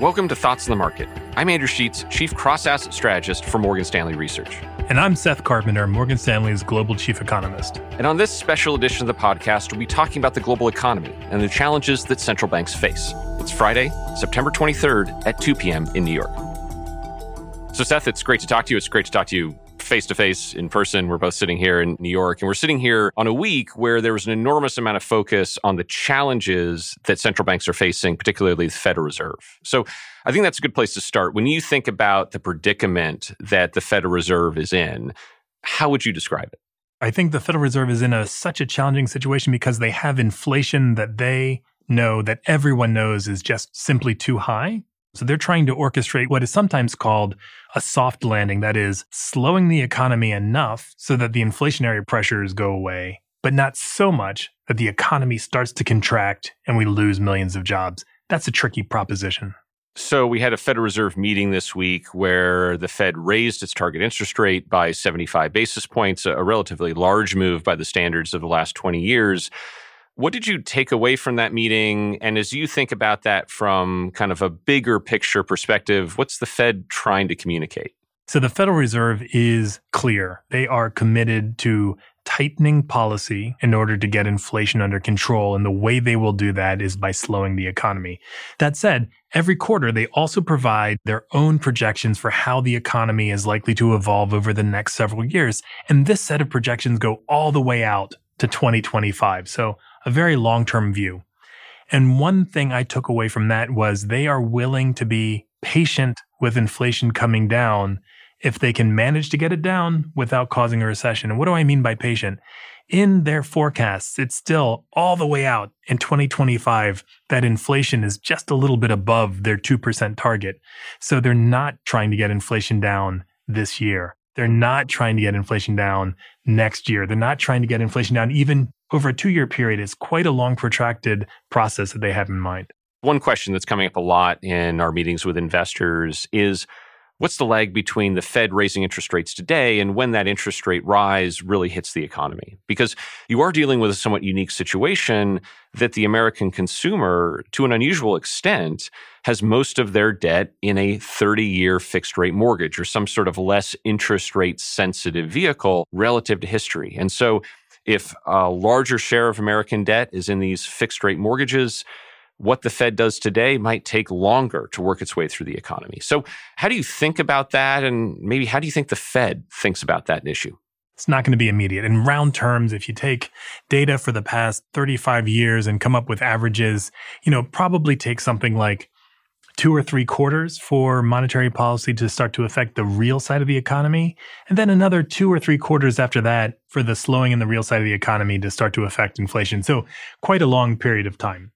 Welcome to Thoughts on the Market. I'm Andrew Sheets, Chief Cross Asset Strategist for Morgan Stanley Research. And I'm Seth Carpenter, Morgan Stanley's Global Chief Economist. And on this special edition of the podcast, we'll be talking about the global economy and the challenges that central banks face. It's Friday, September 23rd at 2 p.m. in New York. So, Seth, it's great to talk to you. It's great to talk to you face to face in person. We're both sitting here in New York, and we're sitting here on a week where there was an enormous amount of focus on the challenges that central banks are facing, particularly the Federal Reserve. So I think that's a good place to start. When you think about the predicament that the Federal Reserve is in, how would you describe it? I think the Federal Reserve is in a such a challenging situation because they have inflation that they know that everyone knows is just simply too high. So they're trying to orchestrate what is sometimes called a soft landing, that is, slowing the economy enough so that the inflationary pressures go away, but not so much that the economy starts to contract and we lose millions of jobs. That's a tricky proposition. So, we had a Federal Reserve meeting this week where the Fed raised its target interest rate by 75 basis points, a relatively large move by the standards of the last 20 years. What did you take away from that meeting? And as you think about that from kind of a bigger picture perspective, what's the Fed trying to communicate? So the Federal Reserve is clear. They are committed to tightening policy in order to get inflation under control. And the way they will do that is by slowing the economy. That said, every quarter, they also provide their own projections for how the economy is likely to evolve over the next several years. And this set of projections go all the way out to 2025. So a very long term view. And one thing I took away from that was they are willing to be patient with inflation coming down if they can manage to get it down without causing a recession. And what do I mean by patient? In their forecasts, it's still all the way out in 2025 that inflation is just a little bit above their 2% target. So they're not trying to get inflation down this year. They're not trying to get inflation down next year. They're not trying to get inflation down even over a two year period It's quite a long, protracted process that they have in mind. One question that's coming up a lot in our meetings with investors is what's the lag between the Fed raising interest rates today and when that interest rate rise really hits the economy? Because you are dealing with a somewhat unique situation that the American consumer, to an unusual extent, has most of their debt in a 30 year fixed rate mortgage or some sort of less interest rate sensitive vehicle relative to history. And so if a larger share of American debt is in these fixed rate mortgages, what the Fed does today might take longer to work its way through the economy. So, how do you think about that? And maybe how do you think the Fed thinks about that issue? It's not going to be immediate. In round terms, if you take data for the past 35 years and come up with averages, you know, probably take something like two or three quarters for monetary policy to start to affect the real side of the economy, and then another two or three quarters after that for the slowing in the real side of the economy to start to affect inflation. So, quite a long period of time.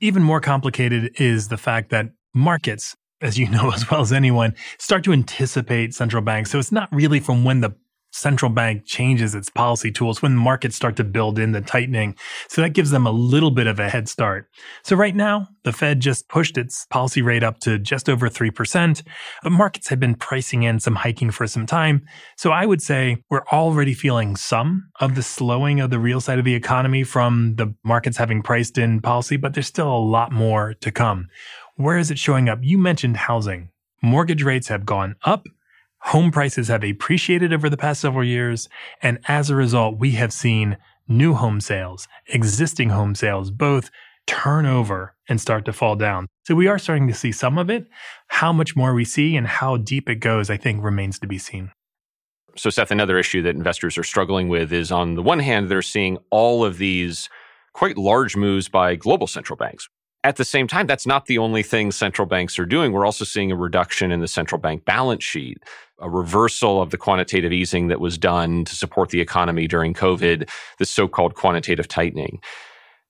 Even more complicated is the fact that markets, as you know as well as anyone, start to anticipate central banks. So, it's not really from when the central bank changes its policy tools when markets start to build in the tightening. So that gives them a little bit of a head start. So right now, the Fed just pushed its policy rate up to just over 3%. But markets have been pricing in some hiking for some time. So I would say we're already feeling some of the slowing of the real side of the economy from the markets having priced in policy, but there's still a lot more to come. Where is it showing up? You mentioned housing. Mortgage rates have gone up Home prices have appreciated over the past several years, and as a result, we have seen new home sales, existing home sales, both turn over and start to fall down. So we are starting to see some of it. How much more we see and how deep it goes, I think remains to be seen. So, Seth, another issue that investors are struggling with is on the one hand, they're seeing all of these quite large moves by global central banks. At the same time, that's not the only thing central banks are doing. We're also seeing a reduction in the central bank balance sheet a reversal of the quantitative easing that was done to support the economy during COVID, the so called quantitative tightening.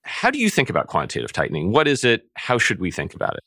How do you think about quantitative tightening? What is it? How should we think about it?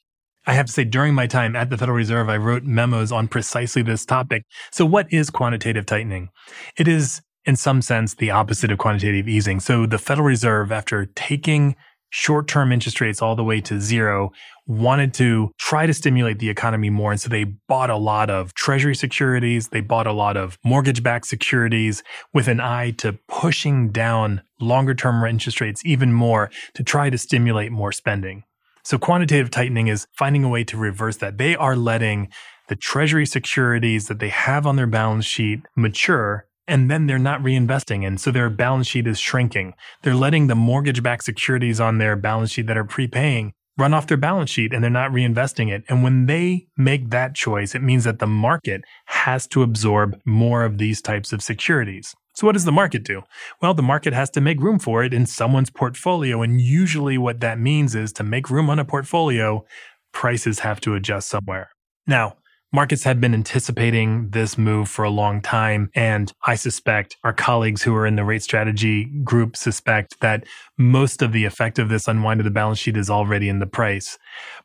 I have to say, during my time at the Federal Reserve, I wrote memos on precisely this topic. So, what is quantitative tightening? It is, in some sense, the opposite of quantitative easing. So, the Federal Reserve, after taking short term interest rates all the way to zero, wanted to try to stimulate the economy more. And so they bought a lot of treasury securities. They bought a lot of mortgage backed securities with an eye to pushing down longer term interest rates even more to try to stimulate more spending. So quantitative tightening is finding a way to reverse that. They are letting the treasury securities that they have on their balance sheet mature and then they're not reinvesting. And so their balance sheet is shrinking. They're letting the mortgage backed securities on their balance sheet that are prepaying run off their balance sheet and they're not reinvesting it. And when they make that choice, it means that the market has to absorb more of these types of securities. So, what does the market do? Well, the market has to make room for it in someone's portfolio. And usually, what that means is to make room on a portfolio, prices have to adjust somewhere. Now, Markets have been anticipating this move for a long time. And I suspect our colleagues who are in the rate strategy group suspect that most of the effect of this unwind of the balance sheet is already in the price.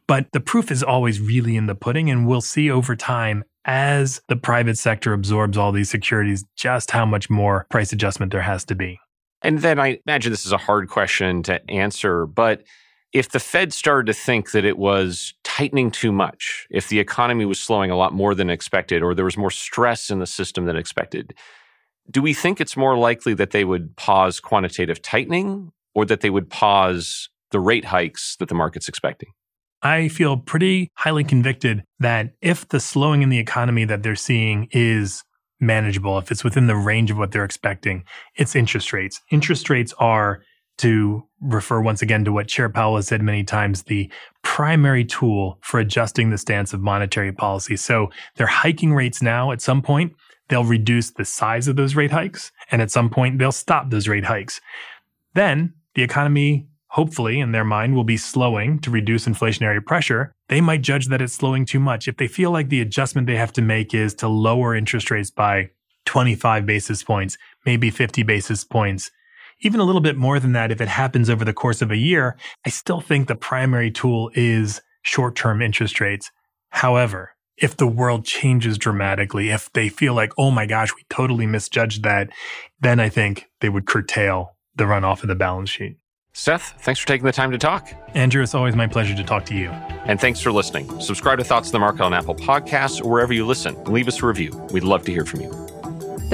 But the proof is always really in the pudding. And we'll see over time as the private sector absorbs all these securities, just how much more price adjustment there has to be. And then I imagine this is a hard question to answer, but if the Fed started to think that it was tightening too much, if the economy was slowing a lot more than expected, or there was more stress in the system than expected, do we think it's more likely that they would pause quantitative tightening or that they would pause the rate hikes that the market's expecting? I feel pretty highly convicted that if the slowing in the economy that they're seeing is manageable, if it's within the range of what they're expecting, it's interest rates. Interest rates are to refer once again to what Chair Powell has said many times, the primary tool for adjusting the stance of monetary policy. So they're hiking rates now. At some point, they'll reduce the size of those rate hikes. And at some point, they'll stop those rate hikes. Then the economy, hopefully, in their mind, will be slowing to reduce inflationary pressure. They might judge that it's slowing too much. If they feel like the adjustment they have to make is to lower interest rates by 25 basis points, maybe 50 basis points, even a little bit more than that if it happens over the course of a year, I still think the primary tool is short term interest rates. However, if the world changes dramatically, if they feel like, oh my gosh, we totally misjudged that, then I think they would curtail the runoff of the balance sheet. Seth, thanks for taking the time to talk. Andrew, it's always my pleasure to talk to you. And thanks for listening. Subscribe to Thoughts of the Market on Apple Podcasts or wherever you listen. Leave us a review. We'd love to hear from you.